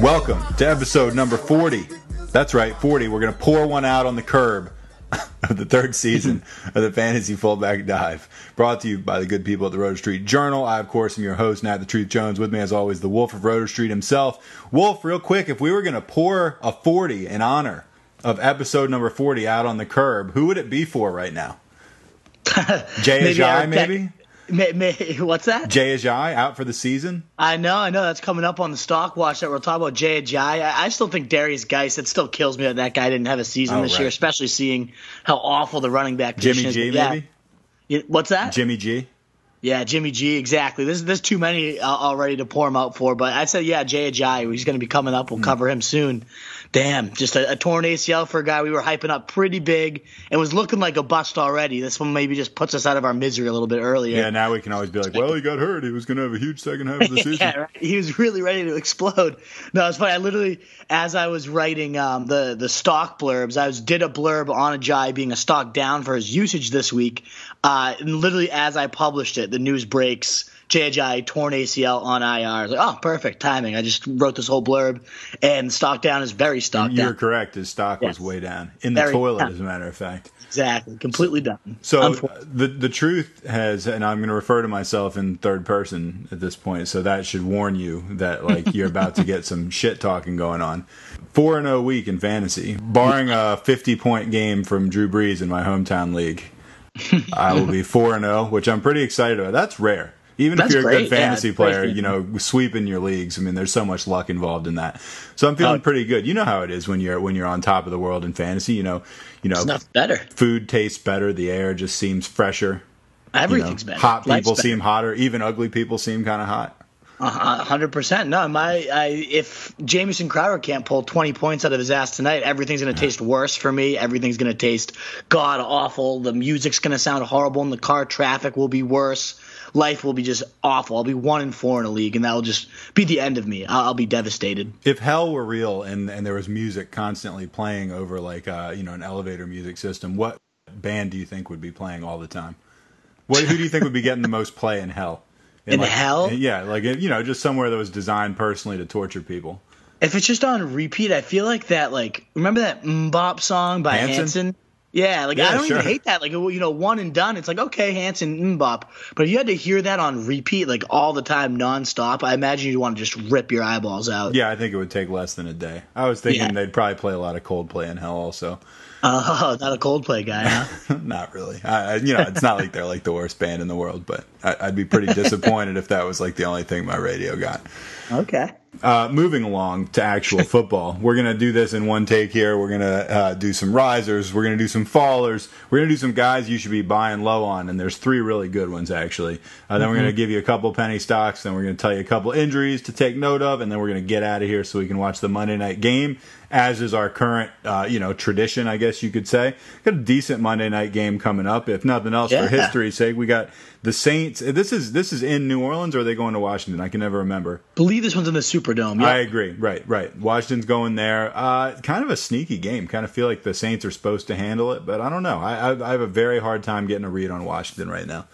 Welcome to episode number 40. That's right, 40. We're going to pour one out on the curb of the third season of the Fantasy Fullback Dive. Brought to you by the good people at the Roto Street Journal. I, of course, am your host, Nat the Truth Jones. With me, as always, the Wolf of Roto Street himself. Wolf, real quick, if we were going to pour a 40 in honor of episode number 40 out on the curb, who would it be for right now? Jay Maybe? May, may, what's that? Jay Ajayi out for the season? I know, I know. That's coming up on the stock watch that we're talking about. Jay Ajayi. I, I still think Derrius Guice. It still kills me that that guy didn't have a season Oh, this right. year, especially seeing how awful the running back Jimmy G, is. Maybe? Yeah, What's that? Jimmy G? Yeah, Jimmy G. Exactly. There's there's too many uh, already to pour him out for. But I said, yeah, Jay Ajayi. He's going to be coming up. We'll Hmm. cover him soon. Damn, just a, a torn ACL for a guy we were hyping up pretty big and was looking like a bust already. This one maybe just puts us out of our misery a little bit earlier. Yeah, now we can always be like, well, he got hurt. He was going to have a huge second half of the season. yeah, right. He was really ready to explode. No, it's funny. I literally, as I was writing um, the the stock blurbs, I was did a blurb on Ajay being a stock down for his usage this week, uh, and literally as I published it, the news breaks. JJ torn ACL on IR. Like, oh, perfect timing. I just wrote this whole blurb, and stock down is very stock You're down. correct. His stock was way down in the Very toilet, down. as a matter of fact. Exactly, completely done. So uh, the the truth has, and I'm going to refer to myself in third person at this point, so that should warn you that like you're about to get some shit talking going on. Four and zero week in fantasy, barring a 50 point game from Drew Brees in my hometown league. I will be four and zero, which I'm pretty excited about. That's rare. Even That's if you're a good fantasy great player, you know, sweeping your leagues. I mean, there's so much luck involved in that. So I'm feeling Oh. pretty good. You know how it is when you're when you're on top of the world in fantasy. You know, you know, it's better. food tastes better, the air just seems fresher. you know. Everything's better. Hot Life's people better. seem hotter, even ugly people seem kind of hot. A hundred percent. No, my I, if Jamison Crowder can't pull twenty points out of his ass tonight, everything's going to taste worse for me. Everything's going to taste god awful. The music's going to sound horrible in the car. Traffic will be worse. Life will be just awful. I'll be one and four in a league, and that will just be the end of me. I'll, I'll be devastated. If hell were real and and there was music constantly playing over like uh, you know an elevator music system, what band do you think would be playing all the time? What who do you think would be getting the most play in hell? In like, hell? Eh, yeah, like eh, you know, just somewhere that was designed personally to torture people. If it's just on repeat, I feel like that. Like remember that MMMBop song by Hanson? Hanson? Yeah, like Yeah, I don't sure. even hate that. Like you know, one and done. It's like okay, Hanson MMMBop. But if you had to hear that on repeat, like all the time, nonstop, I imagine you'd want to just rip your eyeballs out. Yeah, I think it would take less than a day. I was thinking Yeah. they'd probably play a lot of Coldplay in hell also. Oh, not a Coldplay guy, huh? not really. I, you know, it's not like they're like the worst band in the world, but I, I'd be pretty disappointed if that was like the only thing my radio got. okay. Uh, moving along to actual football, we're gonna do this in one take here. We're gonna uh, do some risers. We're gonna do some fallers. We're gonna do some guys you should be buying low on, and there's three really good ones actually. Uh, then we're gonna give you a couple penny stocks. Then we're gonna tell you a couple injuries to take note of, and then we're gonna get out of here so we can watch the Monday night game, as is our current, uh, you know, tradition, I guess you could say. Got a decent Monday night game coming up, if nothing else Yeah. for history's sake. We got the Saints. This is this is in New Orleans, or are they going to Washington? I can never remember. Believe this one's in the Superdome. I agree. Right, right. Washington's going there. Uh, kind of a sneaky game. Kind of feel like the Saints are supposed to handle it, but I don't know. I, I, I have a very hard time getting a read on Washington right now.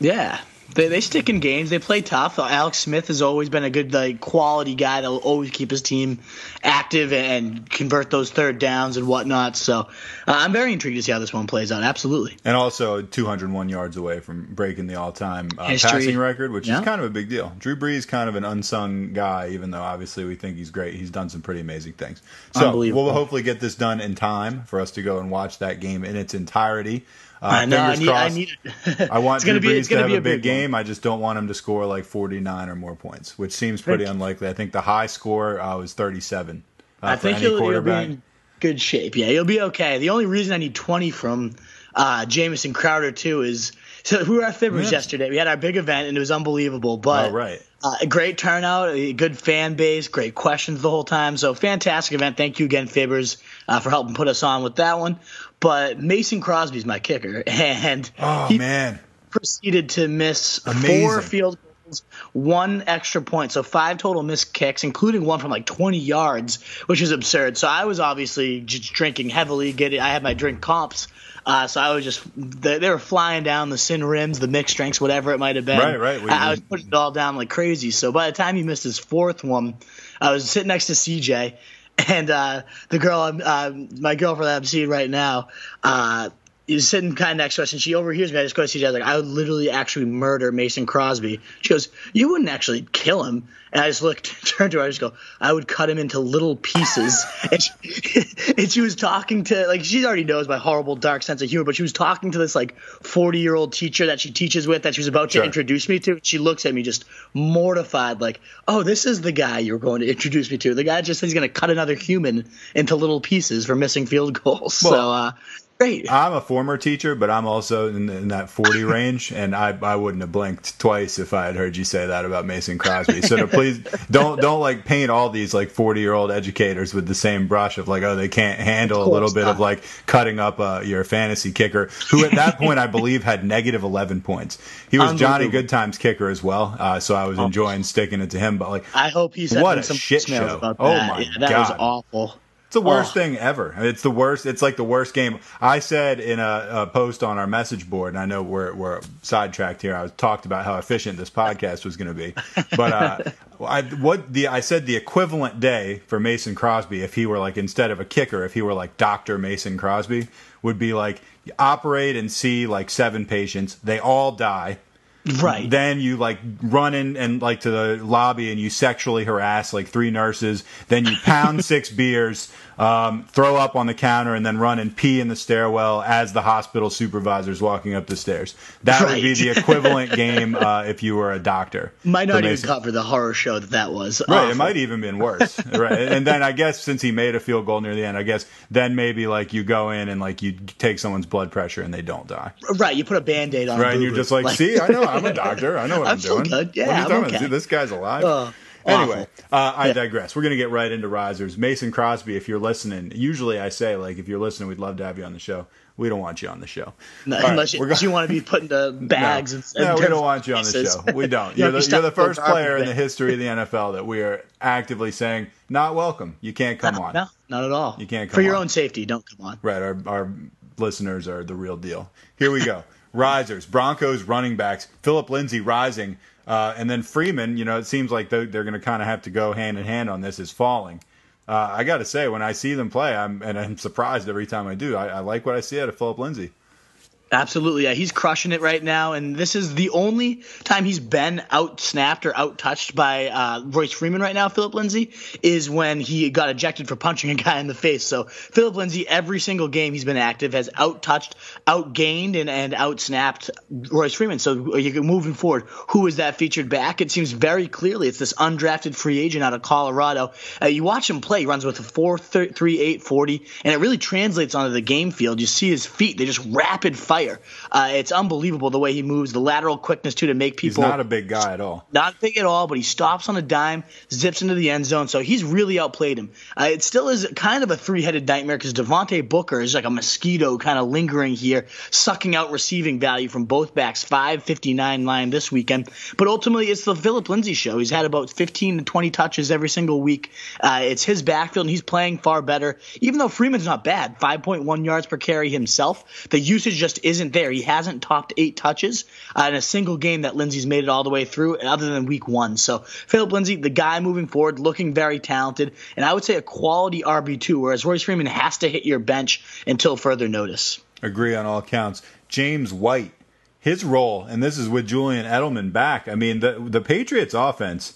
yeah. They, they stick in games. They play tough. Alex Smith has always been a good like quality guy that'll always keep his team active and convert those third downs and whatnot. So uh, I'm very intrigued to see how this one plays out. Absolutely. And also 201 yards away from breaking the all-time uh, passing record, which Yeah. is kind of a big deal. Drew Brees kind of an unsung guy, even though obviously we think he's great. He's done some pretty amazing things. So we'll hopefully get this done in time for us to go and watch that game in its entirety. Uh, I know. I fingers need. I need it. I want Drew. Brees to have be a big one. game. I just don't want him to score like 49 or more points, which seems pretty unlikely. I think the high score uh, was 37 uh, I think he'll, he'll be in good shape. Yeah, he'll be okay. The only reason I need 20 from uh, Jamison Crowder too is So we were at Fibbers yesterday. We had our big event, and it was unbelievable. But oh, right. Uh, a great turnout, a good fan base, great questions the whole time. So fantastic event. Thank you again, Fibbers, uh, for helping put us on with that one. But Mason Crosby's my kicker, and oh man, proceeded to miss Amazing. four field goals, one extra point, so five total missed kicks, including one from like 20 yards, which is absurd. So I was obviously just drinking heavily. Getting, I had my drink comps. Uh, so I was just they, they, were flying down the sin rims, the mixed drinks, whatever it might have been. Right, right. We, I, I was putting it all down like crazy. So by the time he missed his fourth one, I was sitting next to CJ, and uh, the girl, uh, my girlfriend that I'm seeing right now, uh, is sitting kind of next to us, and she overhears me. I just go to CJ, I was like, I would literally actually murder Mason Crosby. She goes, You wouldn't actually kill him. And I just looked, turned to her, I just go, I would cut him into little pieces. and, she, and she was talking to, like, she already knows my horrible, dark sense of humor, but she was talking to this, like, 40 year old teacher that she teaches with that she was about to introduce me to. She looks at me just mortified, like, Oh, this is the guy you're going to introduce me to. The guy just says he's going to cut another human into little pieces for missing field goals. Well, so, uh, great. I'm a former teacher, but I'm also in, in that 40 range, and I, I wouldn't have blinked twice if I had heard you say that about Mason Crosby. So to please don't don't like paint all these like 40 year old educators with the same brush of like oh they can't handle a little bit not. of like cutting up uh, your fantasy kicker, who at that point I believe had negative 11 points. He was Johnny Goodtime's kicker as well, uh, so I was oh. enjoying sticking it to him. But like I hope he's what a some shit show. Oh my yeah, that god, that was awful. It's the worst oh. thing ever. It's the worst. It's like the worst game. I said in a, a, post on our message board, and I know we're, we're sidetracked here. I was talked about how efficient this podcast was going to be, but uh, I what the I said the equivalent day for Mason Crosby if he were like instead of a kicker, if he were like Doctor Mason Crosby, would be like operate and see like seven patients, they all die Right. Then you like run in and like to the lobby and you sexually harass like three nurses. Then you pound six beers, um, throw up on the counter, and then run and pee in the stairwell as the hospital supervisor's walking up the stairs. That right. would be the equivalent game uh, if you were a doctor. Might not even cover the horror show that that was. Right. Awful. It might even been worse. right. And then I guess since he made a field goal near the end, I guess then maybe like you go in and like you take someone's blood pressure and they don't die. Right. You put a band aid on. Right. And you're just like, like, see, I know. I'm a doctor. I know what I'm, I'm doing. Good. Yeah, what are you talking okay. about? This guy's alive. Uh, anyway, uh, I yeah. digress. We're going to get right into risers. Mason Crosby, if you're listening, usually I say, like, if you're listening, we'd love to have you on the show. We don't want you on the show. No, unless, right, you, you, want to be put into bags. no, and, and no we don't want you on the show. We don't. You're, the, you're the first player in the history of the NFL that we are actively saying, not welcome. You can't come no, on. No, not at all. You can't come on. For your on. own safety, don't come on. Right. Our, our listeners are the real deal. Here we go. risers, Broncos running backs, Phillip Lindsay rising, uh, and then Freeman. You know, it seems like they're, they're going to kind of have to go hand in hand on this. Is falling. Uh, I got to say, when I see them play, I'm and I'm surprised every time I do. I, I like what I see out of Phillip Lindsay. Absolutely, yeah. He's crushing it right now, and this is the only time he's been out snapped or out touched by uh, Royce Freeman right now. Phillip Lindsay is when he got ejected for punching a guy in the face. So Phillip Lindsay, every single game he's been active, has out touched, out gained, and, and out snapped Royce Freeman. So you moving forward, who is that featured back? It seems very clearly it's this undrafted free agent out of Colorado. Uh, you watch him play; he runs with a four three eight forty, and it really translates onto the game field. You see his feet; they just rapid fire fire. Uh, it's unbelievable the way he moves, the lateral quickness too to make people. He's not a big guy at all. Not big at all, but he stops on a dime, zips into the end zone. So he's really outplayed him. Uh, it still is kind of a three-headed nightmare because Devontae Booker is like a mosquito kind of lingering here, sucking out receiving value from both backs. 559 line this weekend, but ultimately it's the Phillip Lindsay show. He's had about 15 to 20 touches every single week. Uh, it's his backfield, and he's playing far better. Even though Freeman's not bad, 5.1 yards per carry himself, the usage just isn't there. He hasn't topped eight touches uh, in a single game that Lindsay's made it all the way through, other than week one. So Phillip Lindsay, the guy moving forward, looking very talented, and I would say a quality RB two. Whereas Royce Freeman has to hit your bench until further notice. Agree on all counts. James White, his role, and this is with Julian Edelman back. I mean, the the Patriots offense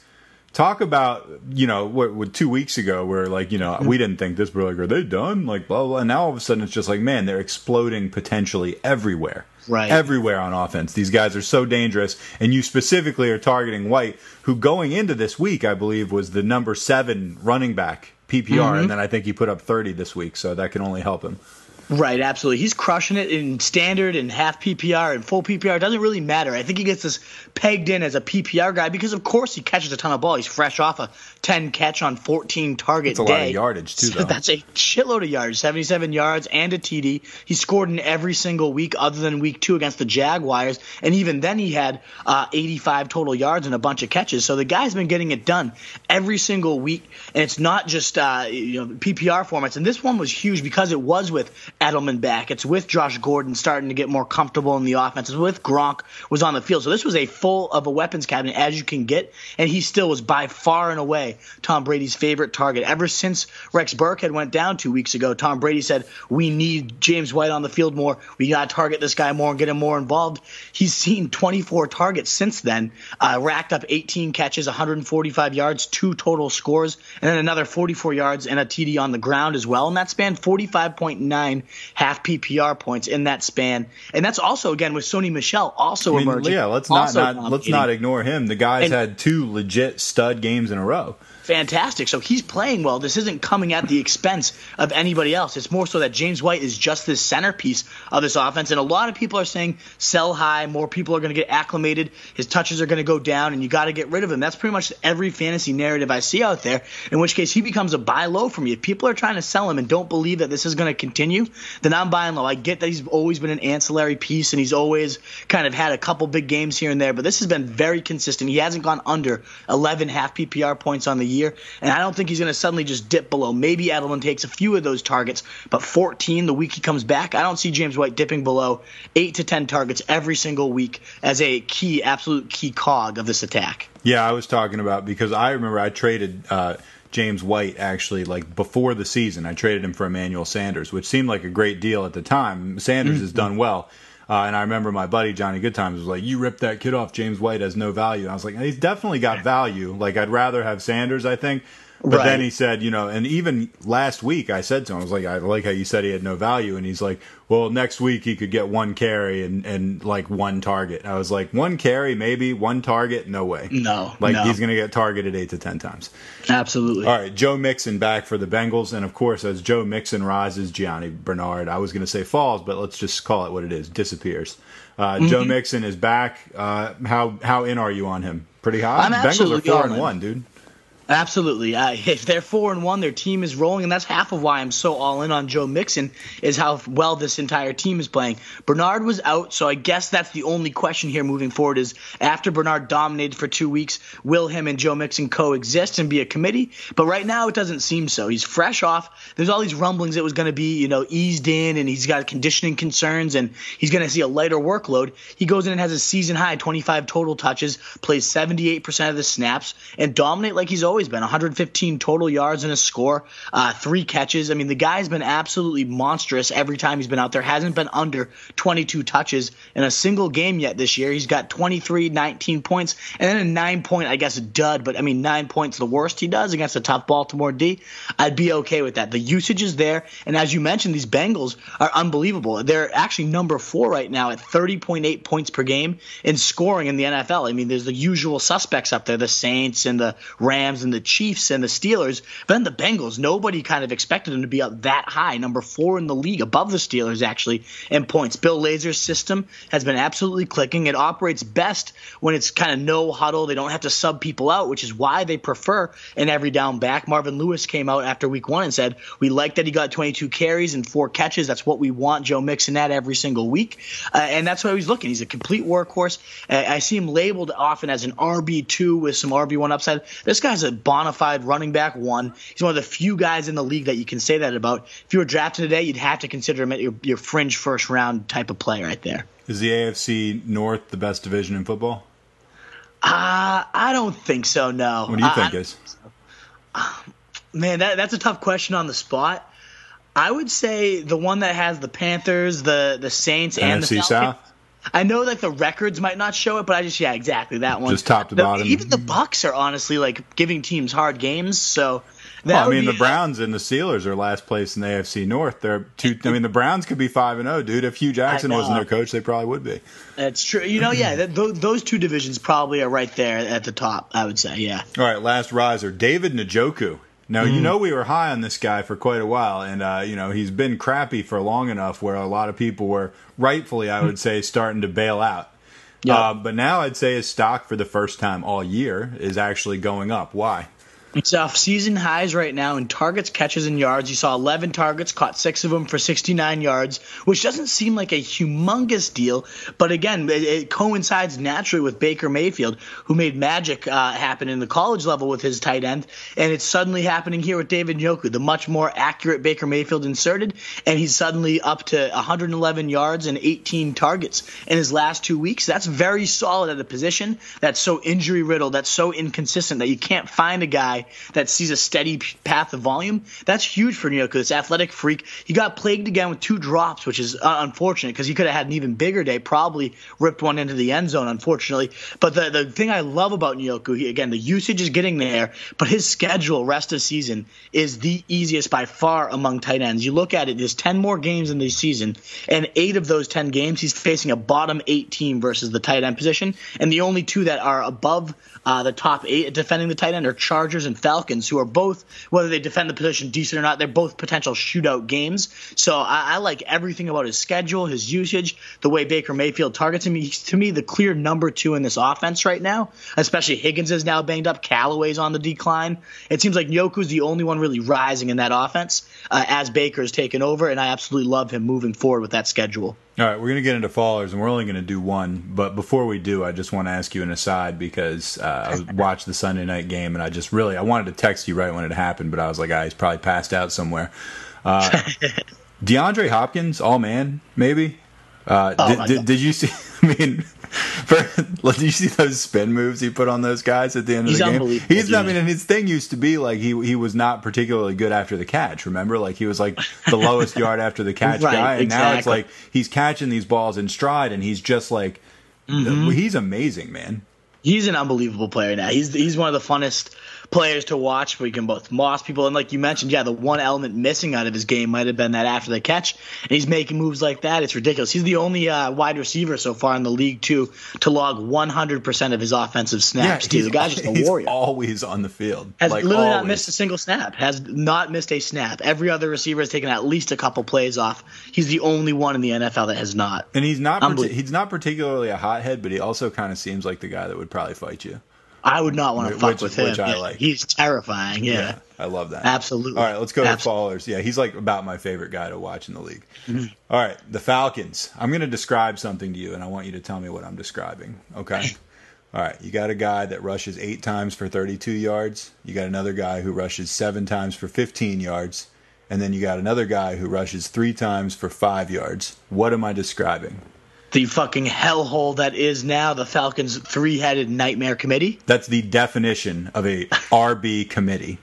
talk about you know what, what, two weeks ago where like you know we didn't think this but like are they done like blah blah and now all of a sudden it's just like man they're exploding potentially everywhere right everywhere on offense these guys are so dangerous and you specifically are targeting white who going into this week i believe was the number seven running back ppr mm-hmm. and then i think he put up 30 this week so that can only help him Right, absolutely. He's crushing it in standard and half PPR and full PPR. It doesn't really matter. I think he gets this pegged in as a PPR guy because, of course, he catches a ton of ball. He's fresh off a 10 catch on 14 target That's a day. lot of yardage, too, though. That's a shitload of yards, 77 yards and a TD. He scored in every single week other than week two against the Jaguars. And even then, he had uh, 85 total yards and a bunch of catches. So the guy's been getting it done every single week. And it's not just uh, you know PPR formats. And this one was huge because it was with Edelman back. It's with Josh Gordon starting to get more comfortable in the offense. It's with Gronk was on the field. So this was a full of a weapons cabinet as you can get. And he still was by far and away Tom Brady's favorite target. Ever since Rex Burkhead went down two weeks ago, Tom Brady said, We need James White on the field more. We got to target this guy more and get him more involved. He's seen 24 targets since then, uh, racked up 18 catches, 145 yards, two total scores, and then another 44 yards and a TD on the ground as well. And that spanned 45.9 half PPR points in that span. And that's also, again, with Sony Michel also I mean, emerging. yeah, let's not, not let's not ignore him. The guy's And- had two legit stud games in a row. Fantastic. So he's playing well. This isn't coming at the expense of anybody else. It's more so that James White is just this centerpiece of this offense. And a lot of people are saying sell high. More people are going to get acclimated. His touches are going to go down, and you got to get rid of him. That's pretty much every fantasy narrative I see out there. In which case, he becomes a buy low for me. If people are trying to sell him and don't believe that this is going to continue, then I'm buying low. I get that he's always been an ancillary piece, and he's always kind of had a couple big games here and there, but this has been very consistent. He hasn't gone under 11 half PPR points on the year, and I don't think he's going to suddenly just dip below. Maybe Edelman takes a few of those targets, but 14 the week he comes back, I don't see James White dipping below 8 to 10 targets every single week as a key, absolute key cog of this attack. Yeah, I was talking about because I remember I traded uh, James White actually like before the season. I traded him for Emmanuel Sanders, which seemed like a great deal at the time. Sanders has done well. Uh, and I remember my buddy Johnny Goodtimes was like, "You ripped that kid off. James White has no value." And I was like, "He's definitely got value. Like I'd rather have Sanders, I think." But Right. then he said, you know, and even last week I said to him, I was like, I like how you said he had no value, and he's like, well, next week he could get one carry and and like one target. I was like, one carry, maybe one target, no way. No, like no. he's gonna get targeted eight to ten times. Absolutely. All right, Joe Mixon back for the Bengals, and of course, as Joe Mixon rises, Giovani Bernard. I was going to say falls, but let's just call it what it is: disappears. Uh, Joe Mm-hmm. Mixon is back. Uh, how how in are you on him? Pretty high. I'm Bengals are four and one, dude. Absolutely. Uh, if they're four and one, their team is rolling, and that's half of why I'm so all in on Joe Mixon is how well this entire team is playing. Bernard was out, so I guess that's the only question here moving forward is after Bernard dominated for two weeks, will him and Joe Mixon coexist and be a committee? But right now it doesn't seem so. He's fresh off. There's all these rumblings it was going to be, you know, eased in, and he's got conditioning concerns, and he's going to see a lighter workload. He goes in and has a season high 25 total touches, plays 78% of the snaps, and dominate like he's always been. 115 total yards and a score, uh, three catches. I mean, the guy's been absolutely monstrous every time he's been out there. Hasn't been under 22 touches in a single game yet this year. He's got 23, 19 points, and then a nine point, I guess, dud. But I mean, nine points the worst he does against a tough Baltimore D. I'd be okay with that. The usage is there, and as you mentioned, these Bengals are unbelievable. They're actually number four right now at 30.8 points per game in scoring in the NFL. I mean, there's the usual suspects up there, the Saints and the Rams and the Chiefs and the Steelers. But then the Bengals, nobody kind of expected them to be up that high, number four in the league, above the Steelers actually in points. Bill Lazor's system has been absolutely clicking. It operates best when it's kind of no huddle. They don't have to sub people out, which is why they prefer an every down back. Marvin Lewis came out after week one and said, We like that he got 22 carries and four catches. That's what we want Joe Mixon at every single week. Uh, and that's why he's looking. He's a complete workhorse. Uh, I see him labeled often as an RB2 with some RB1 upside. This guy's a bona fide running back one. He's one of the few guys in the league that you can say that about. If you were drafted today, you'd have to consider him at your, your fringe first round type of player right there. Is the AFC North the best division in football? Uh, I don't think so, no. What do you I- think is? Man, that, that's a tough question on the spot. I would say the one that has the Panthers, the the Saints, and the NFC Falcons. South? I know like the records might not show it, but I just yeah, exactly that one. Just top to The- bottom. Even the Bucks are honestly like giving teams hard games. So that Well, I mean, be- the Browns and the Steelers are last place in the AFC North. They're two. I mean, the Browns could be five and zero, dude. If Hue Jackson wasn't their coach, they probably would be. That's true. You know, yeah, that, those, those two divisions probably are right there at the top. I would say, yeah. All right, last riser, David Njoku. No, mm. you know we were high on this guy for quite a while, and uh, you know he's been crappy for long enough where a lot of people were rightfully, I would say, starting to bail out. Yeah. Uh, but now I'd say his stock for the first time all year is actually going up. Why? It's off season highs right now in targets, catches, and yards. You saw 11 targets, caught six of them for 69 yards, which doesn't seem like a humongous deal. But again, it, it coincides naturally with Baker Mayfield, who made magic uh, happen in the college level with his tight end. And it's suddenly happening here with David Njoku, the much more accurate Baker Mayfield inserted. And he's suddenly up to 111 yards and 18 targets in his last two weeks. That's very solid at a position that's so injury riddled, that's so inconsistent that you can't find a guy guy that sees a steady path of volume. That's huge for Neo because athletic freak. He got plagued again with two drops, which is uh, unfortunate because he could have had an even bigger day. Probably ripped one into the end zone, unfortunately. But the the thing I love about Njoku, he, again, the usage is getting there, but his schedule rest of season is the easiest by far among tight ends. You look at it, there's 10 more games in the season, and eight of those 10 games, he's facing a bottom eight team versus the tight end position, and the only two that are above uh, the top eight defending the tight end are Chargers and Falcons, who are both, whether they defend the position decent or not, they're both potential shootout games. So I, I like everything about his schedule, his usage, the way Baker Mayfield targets him. He's, to me, the clear number two in this offense right now, especially Higgins is now banged up. Callaway's on the decline. It seems like Njoku's the only one really rising in that offense uh, as Baker's taken over, and I absolutely love him moving forward with that schedule. All right, we're going to get into fallers, and we're only going to do one. But before we do, I just want to ask you an aside because uh, I watched the Sunday night game, and I just really I wanted to text you right when it happened, but I was like, ah, he's probably passed out somewhere. Uh, DeAndre Hopkins, all man, maybe. Uh, oh did, did, did, you see? I mean, for, did you see those spin moves he put on those guys at the end of He's the game? He's, I mean, and his thing used to be like he he was not particularly good after the catch. Remember, like he was like the lowest yard after the catch right, guy, and exactly. now it's like he's catching these balls in stride, and he's just like mm-hmm. he's amazing, man. He's an unbelievable player now. He's he's one of the funnest players to watch. We can both moss people, and like you mentioned, yeah, the one element missing out of his game might have been that after the catch, and he's making moves like that. It's ridiculous. He's the only uh, wide receiver so far in the league too to log 100% of his offensive snaps. Yeah, too. The guy's just a warrior. Always on the field. Has like literally always. not missed a single snap. Has not missed a snap. Every other receiver has taken at least a couple plays off. He's the only one in the NFL that has not. And he's not. he's not particularly a hothead, but he also kind of seems like the guy that would probably fight you. I would not want to fuck with him. I yeah, like. He's terrifying. Yeah. yeah. I love that. Absolutely. All right, let's go Absolutely. to fallers. Yeah, he's like about my favorite guy to watch in the league. Mm-hmm. All right, the Falcons. I'm going to describe something to you, and I want you to tell me what I'm describing. Okay. All right, you got a guy that rushes eight times for 32 yards. You got another guy who rushes seven times for 15 yards. And then you got another guy who rushes three times for five yards. What am I describing? The fucking hellhole that is now the Falcons' three-headed nightmare committee. That's the definition of a RB committee.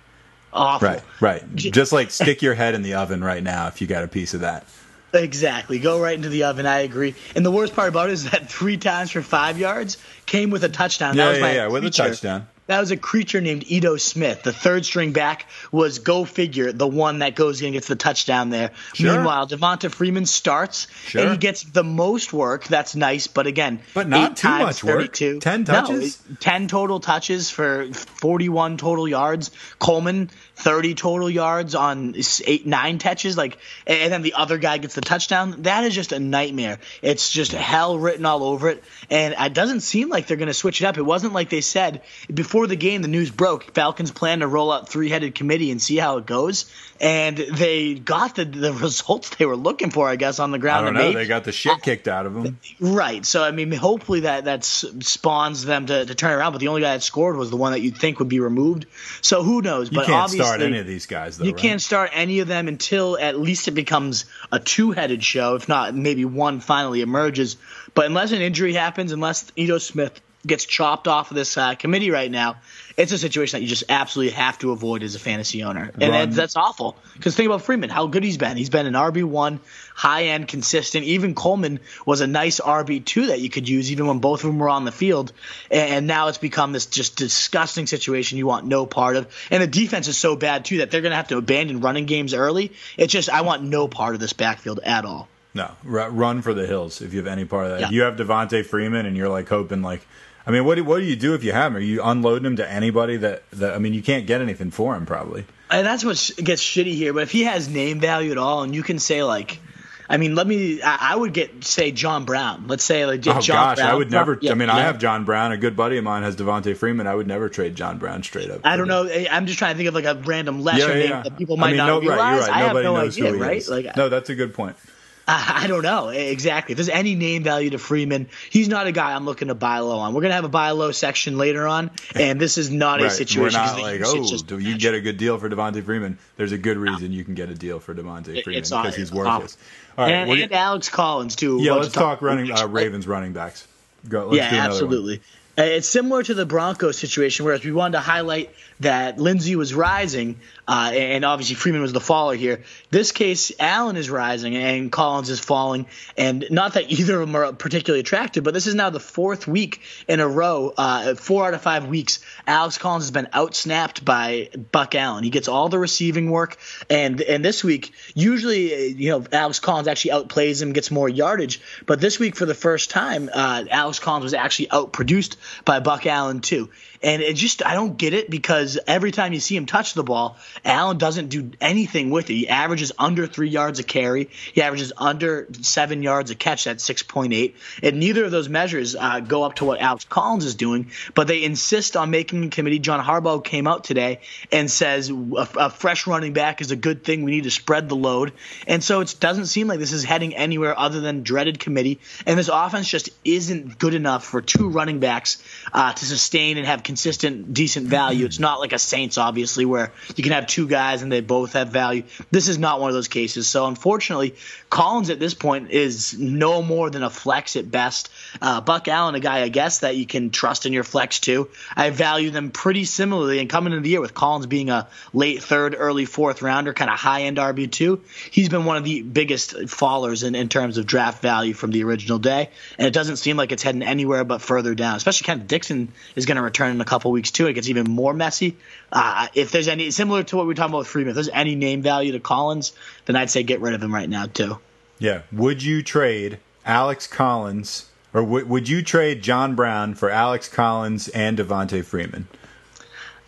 Awful. Right, right. Just like stick your head in the oven right now if you got a piece of that. Exactly. Go right into the oven. I agree. And the worst part about it is that three times for five yards came with a touchdown. Yeah, that was yeah, yeah, with a touchdown. That was a creature named Ito Smith. The third string back was go figure, the one that goes in and gets the touchdown there. Sure. Meanwhile, Devonta Freeman starts sure. and he gets the most work. That's nice, but again, but not too much 32. work. Ten touches, no, ten total touches for forty-one total yards. Coleman 30 total yards on eight, nine touches, like, and then the other guy gets the touchdown. That is just a nightmare. It's just hell written all over it, and it doesn't seem like they're going to switch it up. It wasn't like they said before the game. The news broke. Falcons plan to roll out three-headed committee and see how it goes, and they got the the results they were looking for, I guess, on the ground. I don't know. They got the shit kicked out of them. Right. So I mean, hopefully that that spawns them to, to turn around. But the only guy that scored was the one that you'd think would be removed. So who knows? But can't start any of these guys. Though, you right? can't start any of them until at least it becomes a two-headed show. If not, maybe one finally emerges. But unless an injury happens, unless Ito Smith gets chopped off of this uh, committee right now, it's a situation that you just absolutely have to avoid as a fantasy owner, and that's, that's awful. Because think about Freeman, how good he's been. He's been an RB one, high end, consistent. Even Coleman was a nice RB two that you could use, even when both of them were on the field. And now it's become this just disgusting situation you want no part of. And the defense is so bad too that they're going to have to abandon running games early. It's just I want no part of this backfield at all. No, run for the hills if you have any part of that. Yeah. You have Devonta Freeman and you're like hoping like I mean, what do, what do you do if you have him? Are you unloading him to anybody that, that I mean, you can't get anything for him probably. And that's what gets shitty here. But if he has name value at all, and you can say like, I mean, let me. I, I would get say John Brown. Let's say like oh John gosh, Brown. I would never. Yeah, I mean, yeah. I have John Brown. A good buddy of mine has Devonta Freeman. I would never trade John Brown straight up. I don't know. I'm just trying to think of like a random lesser Yeah, name that people I might mean, not no, realize. right, you're right. I have no knows idea, who he right? is. Like, no, that's a good point. I, don't know exactly. If there's any name value to Freeman, he's not a guy I'm looking to buy low on. We're gonna have a buy low section later on, and this is not a situation. We're not like, oh, do you get a good deal for Devonta Freeman? There's a good reason you can get a deal for Devonta Freeman because he's worthless. All right, and, and Alex Collins too. yeah, let's talk- talk running uh, Ravens running backs. Go. Let's yeah, do another one. absolutely. Uh, It's similar to the Broncos situation, whereas we wanted to highlight that Lindsay was rising, uh, and obviously Freeman was the faller here. This case, Allen is rising and Collins is falling, and not that either of them are particularly attractive, but this is now the fourth week in a row, uh, four out of five weeks. Alex Collins has been outsnapped by Buck Allen. He gets all the receiving work, and and this week, usually, uh, you know, Alex Collins actually outplays him, gets more yardage, but this week for the first time, uh, Alex Collins was actually outproduced by Buck Allen too. And it just I don't get it because every time you see him touch the ball, Allen doesn't do anything with it. He averages under three yards a carry. He averages under seven yards a catch. Point eight. And neither of those measures uh, go up to what Alex Collins is doing. But they insist on making a committee. John Harbaugh came out today and says a, a fresh running back is a good thing. We need to spread the load. And so it doesn't seem like this is heading anywhere other than dreaded committee. And this offense just isn't good enough for two running backs uh, to sustain and have decent value. It's not like a Saints, obviously, where you can have two guys and they both have value. This is not one of those cases. So unfortunately, Collins at this point is no more than a flex at best. Uh, Buck Allen, a guy I guess that you can trust in your flex too. I value them pretty similarly. And coming into the year with Collins being a late third, early fourth rounder, kind of high end RB two, he's been one of the biggest fallers in, in terms of draft value from the original day. And it doesn't seem like it's heading anywhere but further down. Especially Kenneth Dixon is going to return in a couple weeks too. It gets even more messy. Uh, if there's any similar to what we were talking about with Freeman, if there's any name value to Collins, then I'd say get rid of him right now too. Yeah. Would you trade Alex Collins or w- would you trade John Brown for Alex Collins and Devonta Freeman?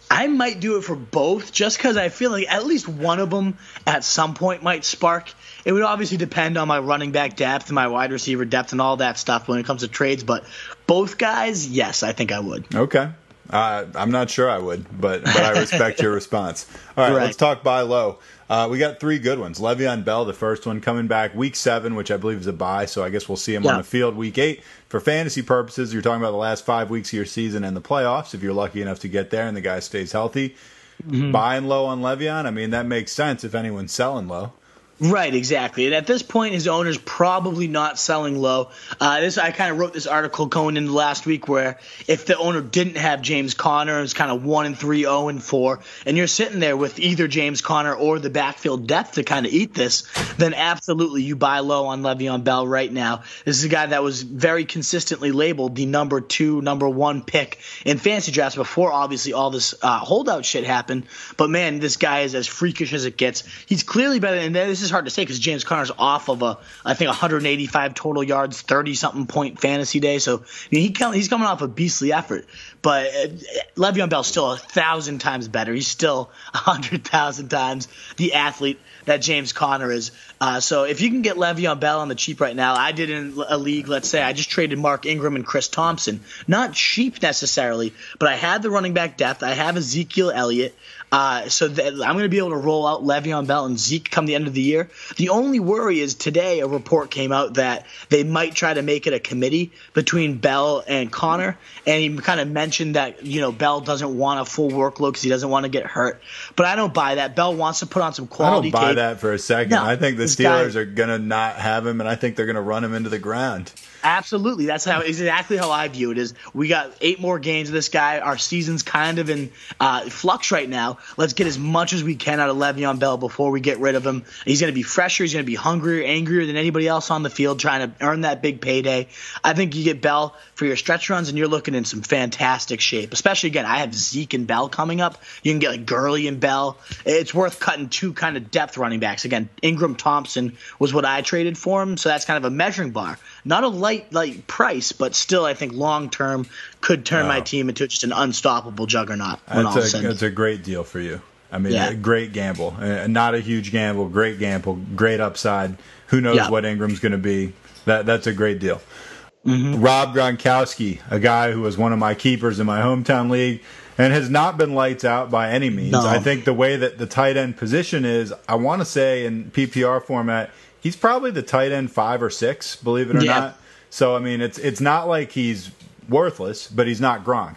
I might do it for both just because I feel like at least one of them at some point might spark. It would obviously depend on my running back depth and my wide receiver depth and all that stuff when it comes to trades, but both guys, yes, I think I would. Okay. Uh, I'm not sure I would, but but I respect your response. All right, Right. let's talk buy low. Uh, we got three good ones. Le'Veon Bell, the first one, coming back week seven, which I believe is a buy. So I guess we'll see him on the field week eight. For fantasy purposes, you're talking about the last five weeks of your season and the playoffs. If you're lucky enough to get there and the guy stays healthy, Mm-hmm. buying low on Le'Veon. I mean, that makes sense if anyone's selling low. Right, exactly. And at this point, his owner's probably not selling low. Uh, this I kind of wrote this article going into last week where if the owner didn't have James Conner, it's kind of one and three, zero and four, and you're sitting there with either James Conner or the backfield depth to kind of eat this, then absolutely you buy low on Le'Veon Bell right now. This is a guy that was very consistently labeled the number two, number one pick in fantasy drafts before obviously all this uh, holdout shit happened. But man, this guy is as freakish as it gets. He's clearly better, and this is hard to say because James Conner's off of a I think 185 total yards, 30 something point fantasy day. So I mean, he he's coming off a beastly effort. But uh, Le'Veon Bell's still a thousand times better. He's still a hundred thousand times the athlete that James Conner is. Uh, so if you can get Le'Veon Bell on the cheap right now, I did in a league. Let's say I just traded Mark Ingram and Chris Thompson. Not cheap necessarily, but I had the running back depth. I have Ezekiel Elliott. Uh, so that I'm going to be able to roll out Le'Veon Bell and Zeke come the end of the year. The only worry is today a report came out that they might try to make it a committee between Bell and Conner, and he kind of mentioned that you know Bell doesn't want a full workload because he doesn't want to get hurt. But I don't buy that. Bell wants to put on some quality. I don't buy tape. that for a second. No, I think the this guy- Steelers are going to not have him, and I think they're going to run him into the ground. Absolutely, that's how exactly how I view it. Is we got eight more games of this guy. Our season's kind of in uh, flux right now. Let's get as much as we can out of Le'Veon Bell before we get rid of him. He's going to be fresher. He's going to be hungrier, angrier than anybody else on the field, trying to earn that big payday. I think you get Bell for your stretch runs, and you're looking in some fantastic shape. Especially again, I have Zeke and Bell coming up. You can get like Gurley and Bell. It's worth cutting two kind of depth running backs. Again, Ingram Thompson was what I traded for him, so that's kind of a measuring bar. Not a light light price, but still I think long term could turn my team into just an unstoppable juggernaut. That's a, that's a great deal for you. I mean, Yeah. a great gamble. Uh, not a huge gamble, great gamble, great upside. Who knows Yeah. what Ingram's going to be? That That's a great deal. Mm-hmm. Rob Gronkowski, a guy who was one of my keepers in my hometown league and has not been lights out by any means. No. I think the way that the tight end position is, I want to say in PPR format, he's probably the tight end five or six, believe it or Yeah. not. So, I mean, it's it's not like he's worthless, but he's not Gronk.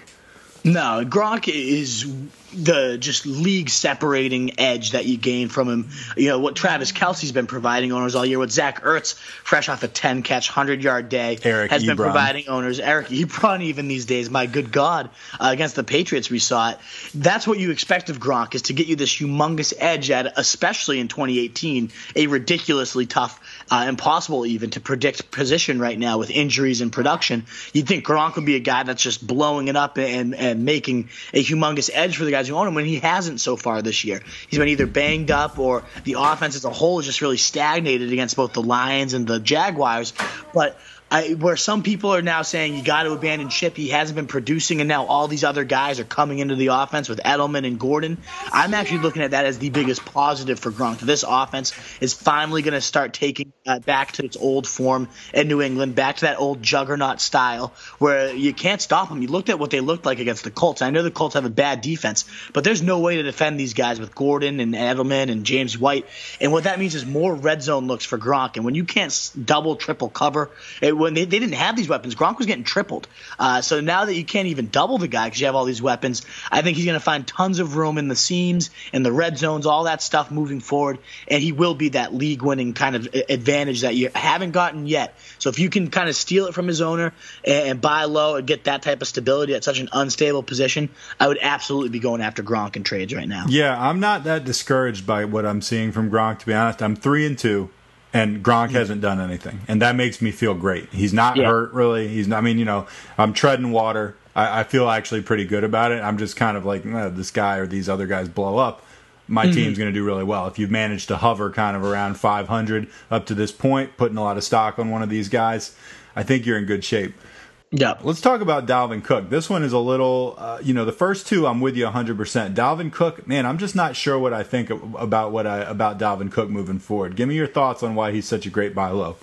No, Gronk is the just league separating edge that you gain from him. You know what Travis Kelce's been providing owners all year. What Zach Ertz, fresh off a ten catch, hundred yard day, Eric has been providing owners. Eric Ebron, even these days, my good God, uh, against the Patriots, we saw it. That's what you expect of Gronk is to get you this humongous edge at, especially in 2018, a ridiculously tough, uh, impossible even to predict position right now with injuries and production. You'd think Gronk would be a guy that's just blowing it up and and making a humongous edge for the guys him when he hasn't so far this year. He's been either banged up or the offense as a whole is just really stagnated against both the Lions and the Jaguars. But I, where some people are now saying you got to abandon Chip, he hasn't been producing, and now all these other guys are coming into the offense with Edelman and Gordon. I'm actually looking at that as the biggest positive for Gronk. This offense is finally going to start taking uh, back to its old form in New England, back to that old juggernaut style where you can't stop them. You looked at what they looked like against the Colts. I know the Colts have a bad defense, but there's no way to defend these guys with Gordon and Edelman and James White. And what that means is more red zone looks for Gronk. And when you can't double, triple cover, it, when they, they didn't have these weapons, Gronk was getting tripled. Uh, so now that you can't even double the guy because you have all these weapons, I think he's going to find tons of room in the seams, and the red zones, all that stuff moving forward. And he will be that league winning kind of advantage that you haven't gotten yet. So if you can kind of steal it from his owner and, and buy low and get that type of stability at such an unstable position, I would absolutely be going after Gronk in trades right now. Yeah, I'm not that discouraged by what I'm seeing from Gronk. To be honest, I'm three and two, and Gronk hasn't done anything, and that makes me feel great. He's not Yeah. hurt really. He's not. I mean, you know, I'm treading water. I, I feel actually pretty good about it. I'm just kind of like "Eh, this guy or these other guys blow up. My team's going to do really well. If you've managed to hover kind of around 500 up to this point, putting a lot of stock on one of these guys, I think you're in good shape. Yeah. Let's talk about Dalvin Cook. This one is a little, uh, you know, the first two I'm with you 100%. Dalvin Cook, man, I'm just not sure what I think about what I about Dalvin Cook moving forward. Give me your thoughts on why he's such a great buy low.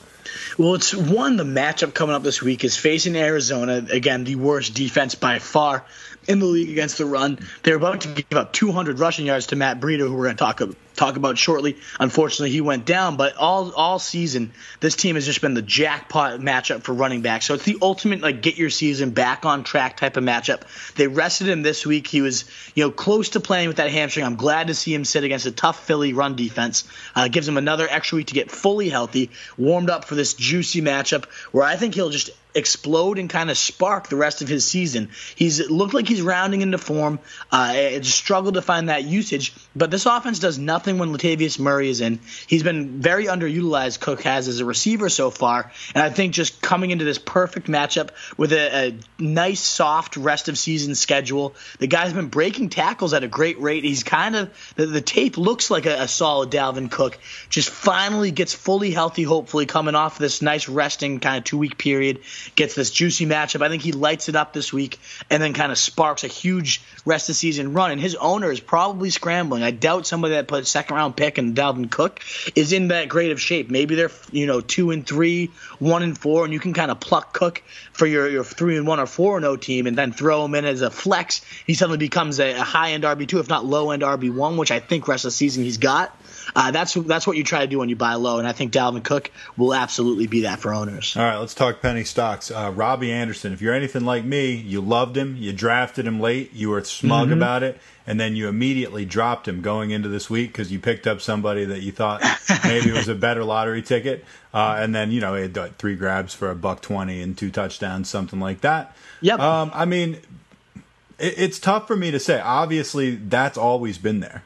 Well, it's one, the matchup coming up this week is facing Arizona. Again, the worst defense by far in the league against the run. They're about to give up 200 rushing yards to Matt Breida, who we're going to talk talk about shortly. Unfortunately, he went down, but all all season this team has just been the jackpot matchup for running back. So it's the ultimate like get your season back on track type of matchup. They rested him this week. He was you know close to playing with that hamstring. I'm glad to see him sit against a tough Philly run defense. Uh, gives him another extra week to get fully healthy, warmed up for this juicy matchup where I think he'll just explode and kind of spark the rest of his season. He's looked like he's rounding into form. Uh, struggled to find that usage, but this offense does nothing when Latavius Murray is in. He's been very underutilized. Cook has as a receiver so far, and I think just coming into this perfect matchup with a, a nice, soft rest of season schedule, the guy's been breaking tackles at a great rate. He's kind of the, the tape looks like a, a solid Dalvin Cook. Just finally gets fully healthy, hopefully coming off this nice resting kind of two week period gets this juicy matchup. I think he lights it up this week and then kind of sparks a huge rest of season run. And his owner is probably scrambling. I doubt somebody that put second round pick in Dalvin Cook is in that great of shape. Maybe they're you know two and three, one and four, and you can kind of pluck Cook for your, your three and one or four and O team, and then throw him in as a flex. He suddenly becomes a, a high end RB two, if not low end RB one, which I think rest of the season he's got. Uh, that's that's what you try to do when you buy low, and I think Dalvin Cook will absolutely be that for owners. All right, let's talk penny stocks. Uh, Robbie Anderson, if you're anything like me, you loved him, you drafted him late, you were smug about it, and then you immediately dropped him going into this week because you picked up somebody that you thought maybe was a better lottery ticket, uh, and then you know he had three grabs for a buck twenty and two touchdowns, something like that. Yep. Um, I mean, it, it's tough for me to say. Obviously, that's always been there.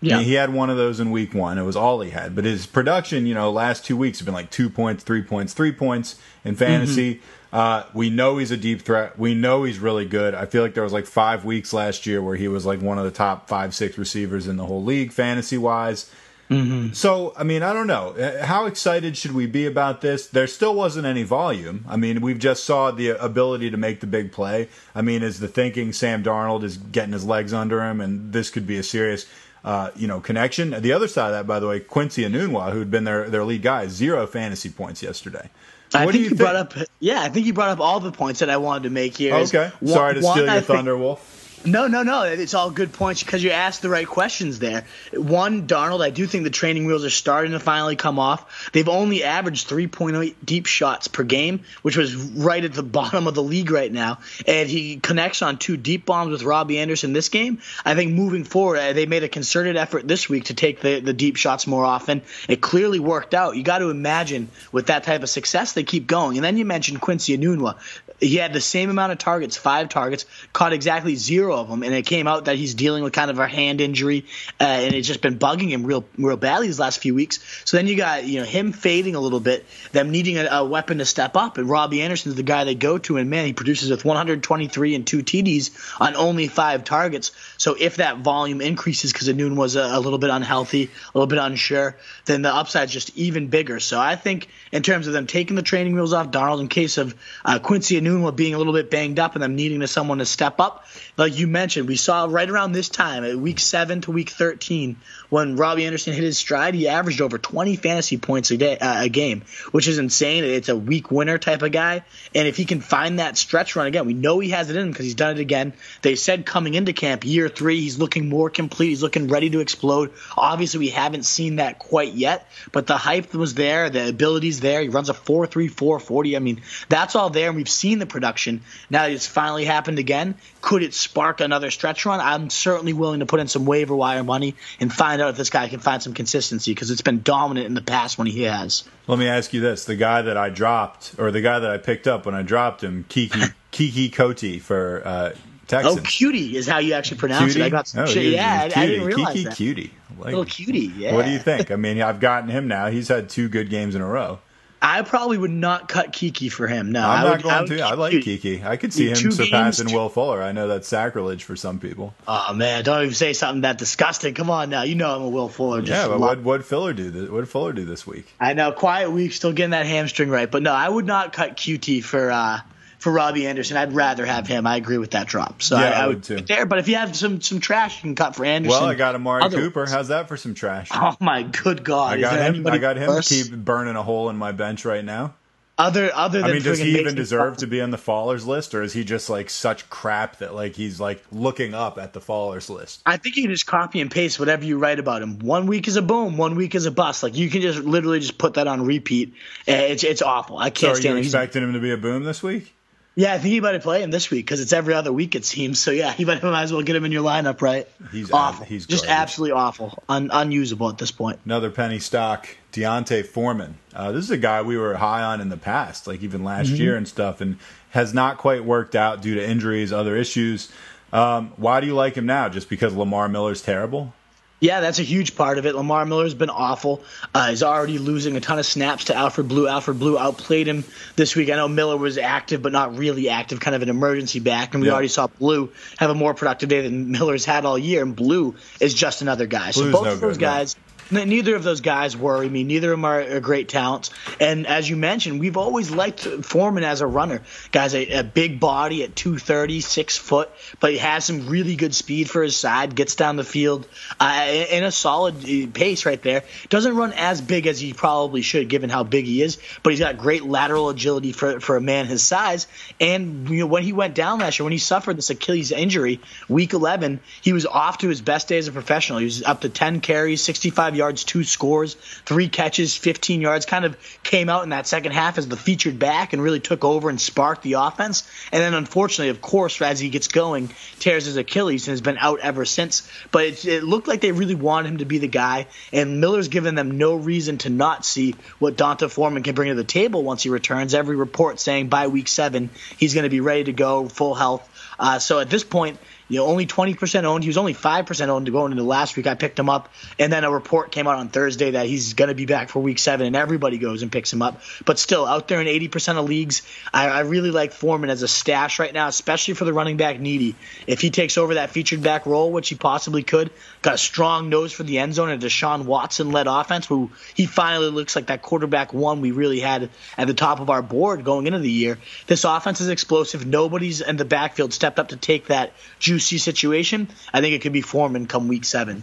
Yeah. he had one of those in week one. It was all he had. But his production, you know, last two weeks have been like two points, three points, three points in fantasy. Uh, we know he's a deep threat. We know he's really good. I feel like there was like five weeks last year where he was like one of the top five, six receivers in the whole league, fantasy wise. Mm-hmm. So, I mean, I don't know. Uh, how excited should we be about this? There still wasn't any volume. I mean, we've just saw the ability to make the big play. I mean, is the thinking Sam Darnold is getting his legs under him, and this could be a serious, uh, you know, connection. The other side of that, by the way, Quincy Enunwa, who'd been their their lead guy, zero fantasy points yesterday. I what think you, think? brought up, yeah, I think you brought up all the points that I wanted to make here. Okay, sorry to steal your thunder, Wolf. No, no, no. It's all good points because you asked the right questions there. One, Darnold, I do think the training wheels are starting to finally come off. They've only averaged 3.8 deep shots per game, which was right at the bottom of the league right now. And he connects on two deep bombs with Robbie Anderson this game. I think moving forward, uh, they made a concerted effort this week to take the, the deep shots more often. It clearly worked out. You got to imagine with that type of success, they keep going. And then you mentioned Quincy Enunwa. He had the same amount of targets, five targets, caught exactly zero of them, and it came out that he's dealing with kind of a hand injury, uh, and it's just been bugging him real, real badly these last few weeks. So then you got you know him fading a little bit, them needing a, a weapon to step up, and Robbie Anderson's the guy they go to, and man, he produces with 123 and two TDs on only five targets. So if that volume increases because the Noon was a, a little bit unhealthy, a little bit unsure, then the upside's just even bigger. So I think in terms of them taking the training wheels off Donald in case of uh, Quincy Enunwa being a little bit banged up and them needing to someone to step up. Like you mentioned, we saw right around this time, at week seven to week 13, when Robbie Anderson hit his stride, he averaged over 20 fantasy points a, day, uh, a game, which is insane. It's a week winner type of guy. And if he can find that stretch run again, we know he has it in him because he's done it again. They said coming into camp, year three, he's looking more complete. He's looking ready to explode. Obviously, we haven't seen that quite yet, but the hype was there. The ability's there. He runs a 4 3 4 40. I mean, that's all there, and we've seen the production. Now it's finally happened again. Could it spark another stretch run? I'm certainly willing to put in some waiver wire money and find out if this guy can find some consistency because it's been dominant in the past when he has. Let me ask you this: the guy that I dropped, or the guy that I picked up when I dropped him, Kiki Keke Coutee for uh, Texans. Oh, cutie is how you actually pronounce cutie? it. I got some oh, shit. Yeah, I, I, didn't realize Keke that. Cutie. Like, Little cutie. Yeah. What do you think? I mean, I've gotten him now. He's had two good games in a row. I probably would not cut Keke for him. No, I'm not would, going I to. I like Keke. I could see him surpassing Will Fuller. I know that's sacrilege for some people. Oh man, don't even say something that disgusting. Come on now, you know I'm a Will Fuller. yeah, but what what Fuller do? This, what Fuller do this week? I know, quiet week, still getting that hamstring right. But no, I would not cut Coutee for. uh for Robbie Anderson. I'd rather have him. I agree with that drop. So yeah, I, I, would too. There, but if you have some some trash, you can cut for Anderson. Well, I got Amari Other Cooper. How's that for some trash? Oh my good God! I got him. I got him to keep burning a hole in my bench right now. Other other than I mean, does he even deserve to be on the fallers list, or is he just like such crap that like he's like looking up at the fallers list? I think you can just copy and paste whatever you write about him. One week is a boom, one week is a bust. Like you can just literally just put that on repeat. Eh, it's it's awful. I can't so stand. Are you expecting him to be a boom this week? Yeah, I think he might play him this week because it's every other week it seems. So yeah, you might, might as well get him in your lineup, right? He's awful. he's just garbage. absolutely awful, Un, unusable at this point. Another penny stock, D'Onta Foreman. Uh, this is a guy we were high on in the past, like even last mm-hmm. year and stuff, and has not quite worked out due to injuries, other issues. Um, why do you like him now? Just because Lamar Miller's terrible? Yeah, that's a huge part of it. Lamar Miller's been awful. Uh, he's already losing a ton of snaps to Alfred Blue. Alfred Blue outplayed him this week. I know Miller was active, but not really active, kind of an emergency back. And we already saw Blue have a more productive day than Miller's had all year. And Blue is just another guy. Blue's so both no of those good, guys. No neither of those guys worry me. Neither of them are, great talents. And as you mentioned, we've always liked Foreman as a runner. Guys, a, a, big body at 230, six foot, but he has some really good speed for his side, gets down the field uh, in a solid uh, pace right there. Doesn't run as big as he probably should, given how big he is, but he's got great lateral agility for, for a man his size. And you know, when he went down last year, when he suffered this Achilles injury, week 11, he was off to his best day as a professional. He was up to 10 carries, 65 yards, two scores, three catches, 15 yards. Kind of came out in that second half as the featured back and really took over and sparked the offense. And then, unfortunately, of course, as he gets going, tears his Achilles and has been out ever since. But it, it looked like they really wanted him to be the guy, and Miller's given them no reason to not see what D'Onta Foreman can bring to the table once he returns. Every report saying by week seven he's going to be ready to go, full health. Uh, so at this point, You know, only 20% owned. He was only 5% owned going into last week. I picked him up, and then a report came out on Thursday that he's going to be back for week seven, and everybody goes and picks him up. But still, out there in 80% of leagues, I, I really like Foreman as a stash right now, especially for the running back needy. If he takes over that featured back role, which he possibly could, got a strong nose for the end zone and Deshaun Watson led offense, who he finally looks like that quarterback one we really had at the top of our board going into the year. This offense is explosive. Nobody's in the backfield stepped up to take that juicy situation. I think it could be Foreman come week seven.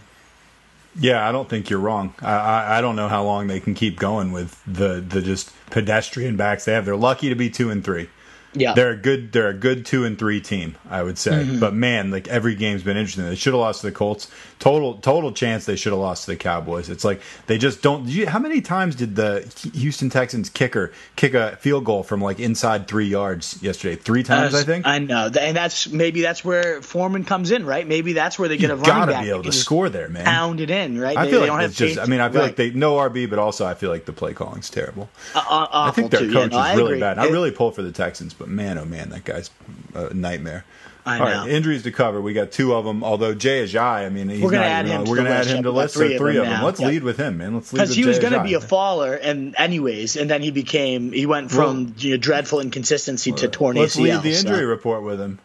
Yeah, I don't think you're wrong. I, I, I don't know how long they can keep going with the the just pedestrian backs they have. They're lucky to be two and three. Yeah, they're a good they're a good two and three team, I would say. Mm-hmm. But man, like every game's been interesting. They should have lost to the Colts. Total total chance they should have lost to the Cowboys. It's like they just don't. You, how many times did the Houston Texans kicker kick a field goal from like inside three yards yesterday? Three times, uh, I think. I know, and that's maybe that's where Foreman comes in, right? Maybe that's where they get you a running gotta back. be able to score there, man. Pound it in, right? I they, feel they like it's just. I mean, I feel right. like they no RB, but also I feel like the play calling's terrible. Uh, I think their too. coach yeah, no, is really bad. I really pull for the Texans, but man, oh man, that guy's a nightmare. I All know. right, injuries to cover. We got two of them. Although Jay Ajayi, I mean, he's We're gonna not add him We're going to add him to We've got. So three of them of them. Let's Yep. lead with him, man. Let's lead because he was going to be a faller, and anyways, and then he became he went from you know, dreadful inconsistency to torn ACL. Let's ACL. lead the so- injury report with him.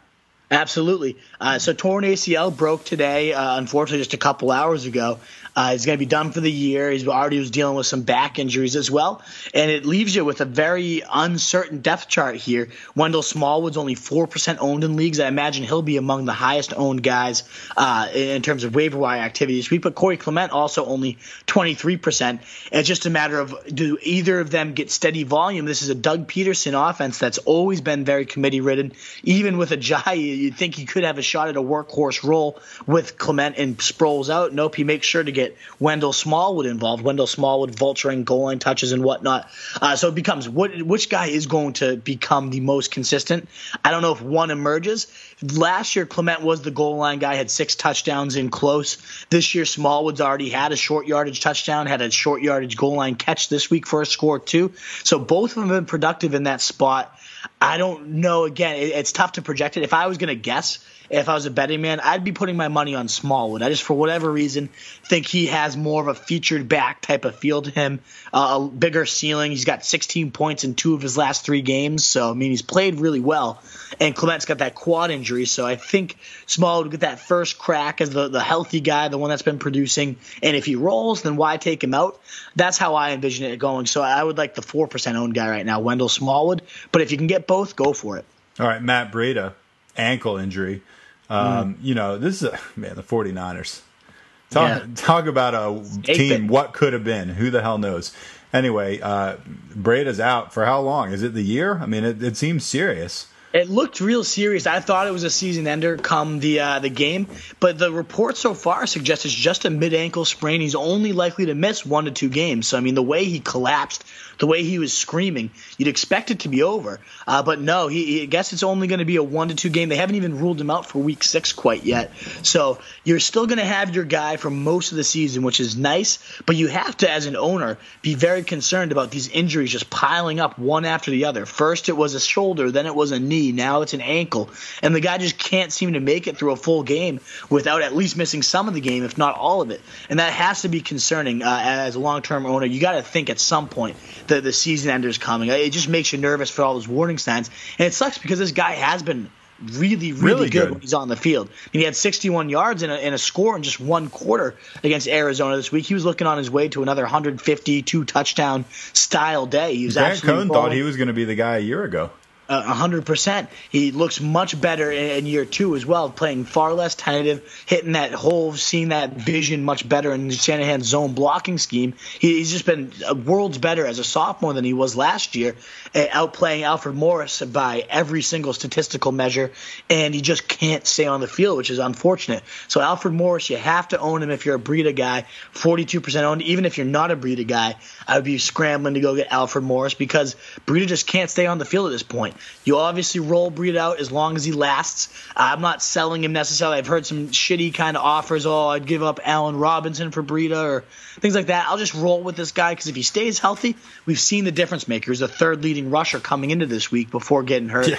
Absolutely. Uh, so torn ACL broke today. Uh, unfortunately, just a couple hours ago. Uh, he's going to be done for the year. He's already was dealing with some back injuries as well, and it leaves you with a very uncertain depth chart here. Wendell Smallwood's only four percent owned in leagues. I imagine he'll be among the highest owned guys uh, in terms of waiver wire activity this week. But Corey Clement also only twenty three percent. It's just a matter of do either of them get steady volume. This is a Doug Pederson offense that's always been very committee ridden. Even with Ajayi, you'd think he could have a shot at a workhorse role with Clement and Sproles out. Nope, he makes sure to get Wendell Smallwood involved. Wendell Smallwood vulturing goal line touches and whatnot. Uh, so it becomes what, which guy is going to become the most consistent? I don't know if one emerges. Last year, Clement was the goal line guy, had six touchdowns in close. This year, Smallwood's already had a short yardage touchdown, had a short yardage goal line catch this week for a score too. So both of them have been productive in that spot. I don't know. Again, it, it's tough to project it. If I was going to guess, if I was a betting man, I'd be putting my money on Smallwood. I just, for whatever reason, think he has more of a featured back type of feel to him, uh, a bigger ceiling. He's got 16 points in two of his last three games, so I mean he's played really well. And Clement's got that quad injury, so I think Smallwood would get that first crack as the, the healthy guy, the one that's been producing. And if he rolls, then why take him out? That's how I envision it going. So I would like the four percent owned guy right now, Wendell Smallwood. But if you can get both, go for it. All right, Matt Breida, ankle injury. Um, You know, this is a, man the 49ers. Talk, Yeah. talk about a team. it. What could have been? Who the hell knows? Anyway, uh, Breida's out for how long? Is it the year? I mean, it, it seems serious. It looked real serious. I thought it was a season ender come the uh, the game, but the report so far suggests it's just a mid ankle sprain. He's only likely to miss one to two games. So I mean, the way he collapsed, the way he was screaming, you'd expect it to be over. Uh, but no, he, I guess it's only going to be a one to two game. They haven't even ruled him out for week six quite yet. So you're still going to have your guy for most of the season, which is nice. But you have to, as an owner, be very concerned about these injuries just piling up one after the other. First it was a shoulder, then it was a knee, now it's an ankle, and the guy just can't seem to make it through a full game without at least missing some of the game, if not all of it. And that has to be concerning uh, as a long-term owner. You got to think at some point that the season ender is coming. Uh, it just makes you nervous for all those warning signs, and it sucks because this guy has been really, really, Really good, good. when he's on the field. I mean, he had 61 yards and a, and a score in just one quarter against Arizona this week. He was looking on his way to another 152 touchdown style day. He was Grant Cohn thought he was going to be the guy a year ago. Hundred percent. He looks much better in, in year two as well, playing far less tentative, hitting that hole, seeing that vision much better in Shanahan's zone blocking scheme. He, he's just been uh, worlds better as a sophomore than he was last year, uh, outplaying Alfred Morris by every single statistical measure, and he just can't stay on the field, which is unfortunate. So Alfred Morris, you have to own him if you're a Breida guy. Forty-two percent owned. Even if you're not a Breida guy, I would be scrambling to go get Alfred Morris because Breida just can't stay on the field at this point. You obviously roll Breida out as long as he lasts. I'm not selling him necessarily. I've heard some shitty kind of offers. Oh, I'd give up Allen Robinson for Breida or things like that. I'll just roll with this guy because if he stays healthy, we've seen the difference maker. He's the third leading rusher coming into this week before getting hurt. Yeah.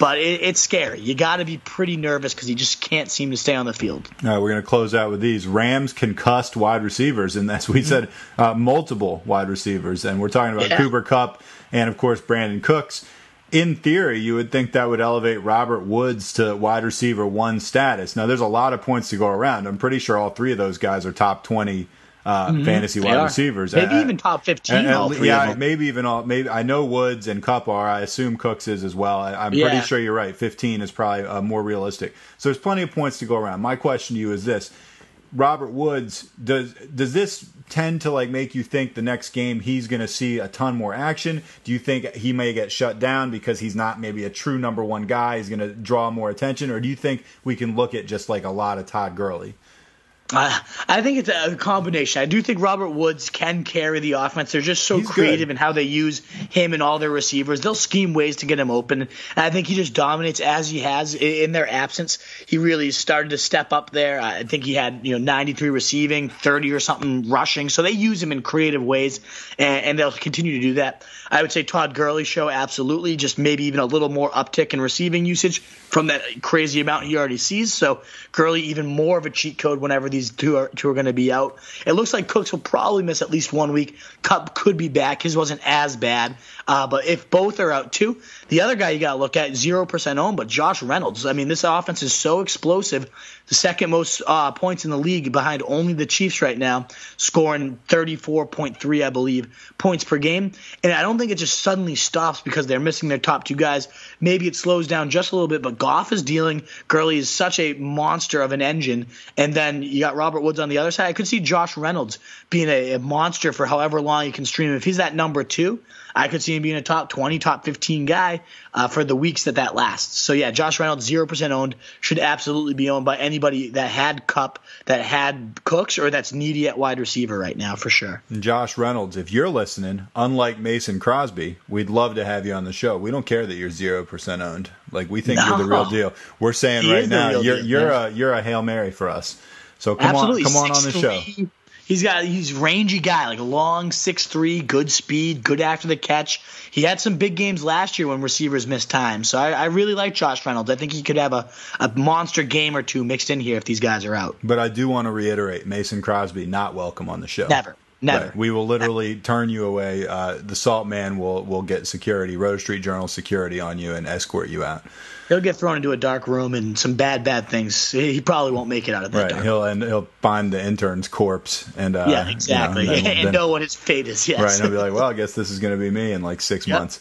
but it, it's scary. You got to be pretty nervous because he just can't seem to stay on the field. All right, we're going to close out with these Rams concussed wide receivers, and as we said, uh, multiple wide receivers, and we're talking about Yeah. Cooper Kupp and of course Brandin Cooks. In theory, you would think that would elevate Robert Woods to wide receiver one status. Now, there's a lot of points to go around. I'm pretty sure all three of those guys are top 20 uh, fantasy Mm-hmm. They wide are. receivers. Maybe Uh, even top 15, and- and- all three yeah, of them. maybe even all. Maybe I know Woods and Kupp are. I assume Cooks is as well. I, I'm Yeah. pretty sure you're right. 15 is probably uh, more realistic. So there's plenty of points to go around. My question to you is this: Robert Woods does does this tend to like make you think the next game he's going to see a ton more action? Do you think he may get shut down because he's not maybe a true number one guy? He's going to draw more attention, or do you think we can look at just like a lot of Todd Gurley? Uh, I think it's a combination. I do think Robert Woods can carry the offense. They're just so He's creative good. in how they use him and all their receivers. They'll scheme ways to get him open. And I think he just dominates as he has in their absence. He really started to step up there. I think he had you know 93 receiving, 30 or something rushing. So they use him in creative ways, and, and they'll continue to do that. I would say Todd Gurley show absolutely, just maybe even a little more uptick in receiving usage from that crazy amount he already sees. So Gurley even more of a cheat code whenever these two are two are going to be out. It looks like Cooks will probably miss at least one week. Kupp could be back. His wasn't as bad, uh, but if both are out too, the other guy you got to look at zero percent owned, but Josh Reynolds. I mean, this offense is so explosive. The second most uh, points in the league behind only the Chiefs right now, scoring 34.3, I believe, points per game. And I don't think it just suddenly stops because they're missing their top two guys. Maybe it slows down just a little bit, but Goff is dealing. Gurley is such a monster of an engine. And then you got Robert Woods on the other side. I could see Josh Reynolds being a, a monster for however long you can stream him. If he's that number two, I could see him being a top 20, top 15 guy uh, for the weeks that that lasts. So yeah, Josh Reynolds, 0% owned, should absolutely be owned by anybody that had Kupp, that had Cooks, or that's needy at wide receiver right now for sure. And Josh Reynolds, if you're listening, unlike Mason Crosby, we'd love to have you on the show. We don't care that you're zero percent owned. Like we think you're the real deal. We're saying He right now, you're deal, you're a you're a hail mary for us. So come Absolutely. on, come on on the show. He's got he's rangy guy, like a long six three, good speed, good after the catch. He had some big games last year when receivers missed time. So I, I really like Josh Reynolds. I think he could have a, a monster game or two mixed in here if these guys are out. But I do want to reiterate, Mason Crosby not welcome on the show. Never. Never. Right. We will literally turn you away. Uh, the Salt Man will will get security, Roto Street Journal security on you and escort you out. He'll get thrown into a dark room and some bad, bad things. He probably won't make it out of that Right. dark He'll and he'll find the intern's corpse and uh, Yeah, exactly. you know, then- and then- know what his fate is. Yes. Right, and he'll be like, "Well, I guess this is going to be me in like six Yep. months."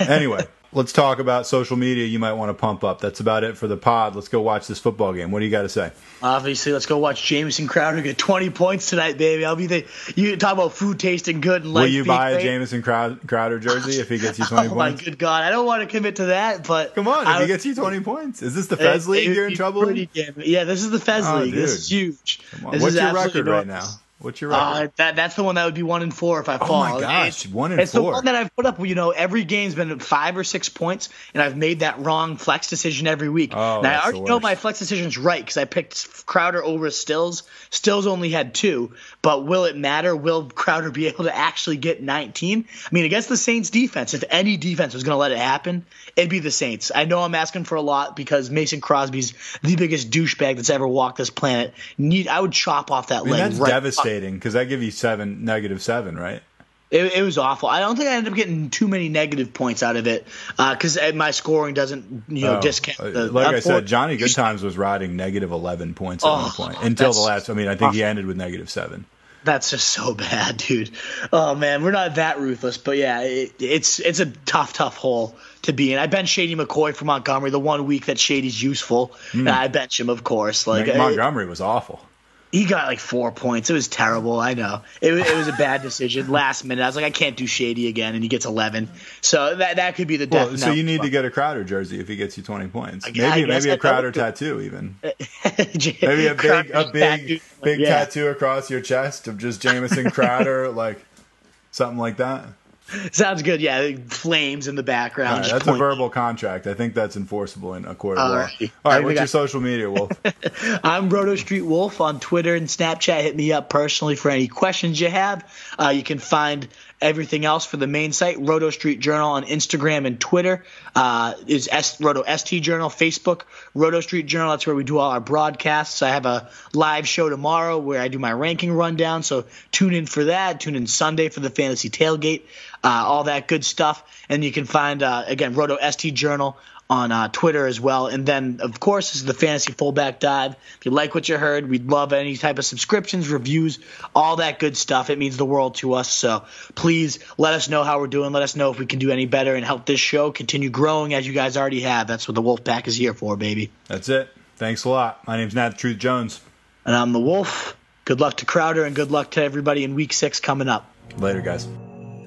Anyway, let's talk about social media. You might want to pump up. That's about it for the pod. Let's go watch this football game. What do you got to say? Obviously, let's go watch Jamison Crowder get 20 points tonight, baby. I'll be the. You talk about food tasting good and Will life you buy a great. Jamison Crow- Crowder jersey if he gets you oh twenty Oh my points? Oh my good God! I don't want to commit to that, but Come on, if I he gets you twenty points, is this the it- Fez it League would you're in trouble pretty in? damn- yeah, this is the Fez Oh, League. This is huge. This What's is your record right now? What's your record? Uh, that that's the one that would be one and four if I fall. Oh my gosh, It's- one and it's the one that I've put up. You know, every game's been five or six points, and I've made that wrong flex decision every week. Oh, now I already know my flex decision's right because I picked Crowder over Stills. Stills only had two, but will it matter? Will Crowder be able to actually get 19? I mean, against the Saints defense, if any defense was going to let it happen, it'd be the Saints. I know I'm asking for a lot because Mason Crosby's the biggest douchebag that's ever walked this planet. Need I would chop off that I mean, leg that's right devastating because that give you seven, negative seven, right? it, it was awful. I don't think I ended up getting too many negative points out of it because my scoring doesn't, you know, Oh, discount. uh, The, like I said, Johnny Goodtimes was riding negative eleven points at Oh, one point until the last. I mean, I think he ended with negative seven. That's just so bad, dude. Oh man, we're not that ruthless, but yeah, it, it's it's a tough, tough hole to be in. I bench Shady McCoy for Montgomery the one week that Shady's useful. Hmm. I bench him, of course. Like I- Montgomery was awful. He got like four points. It was terrible. I know. It, was- it was a bad decision. Last minute, I was like, I can't do Shady again, and he gets eleven. So that that could be the death. Well, so you need to get a Crowder jersey if he gets you twenty points. I Maybe guess maybe I a Crowder tattoo even. maybe a big a big big yeah. tattoo across your chest of just Jamison Crowder, like something like that. Sounds good. Yeah, flames in the background. All right, that's a verbal contract. I think that's enforceable in a court of All law. right. All right, what's think your social media, Wolf? I'm Roto Street Wolf on Twitter and Snapchat. Hit me up personally for any questions you have. Uh, you can find Everything else for the main site, Roto Street Journal on Instagram and Twitter, uh, is S- Roto ST Journal, Facebook, Roto Street Journal. That's where we do all our broadcasts. I have a live show tomorrow where I do my ranking rundown. So tune in for that. Tune in Sunday for the fantasy tailgate, uh, all that good stuff. And you can find, uh, again, Roto ST Journal on uh, Twitter as well. And then, of course, this is the Fantasy Fullback Dive. If you like what you heard, we'd love any type of subscriptions, reviews, all that good stuff. It means the world to us. So please let us know how we're doing. Let us know if we can do any better and help this show continue growing as you guys already have. That's what the Wolf Pack is here for, baby. That's it. Thanks a lot. My name's Nat Truth Jones. And I'm the Wolf. Good luck to Crowder and good luck to everybody in week six coming up. Later, guys.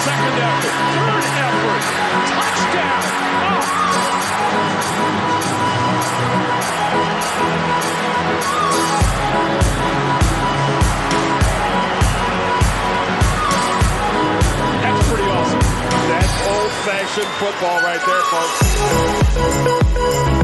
Straight second effort, third effort, touchdown. That's pretty awesome. That's old-fashioned football right there, folks.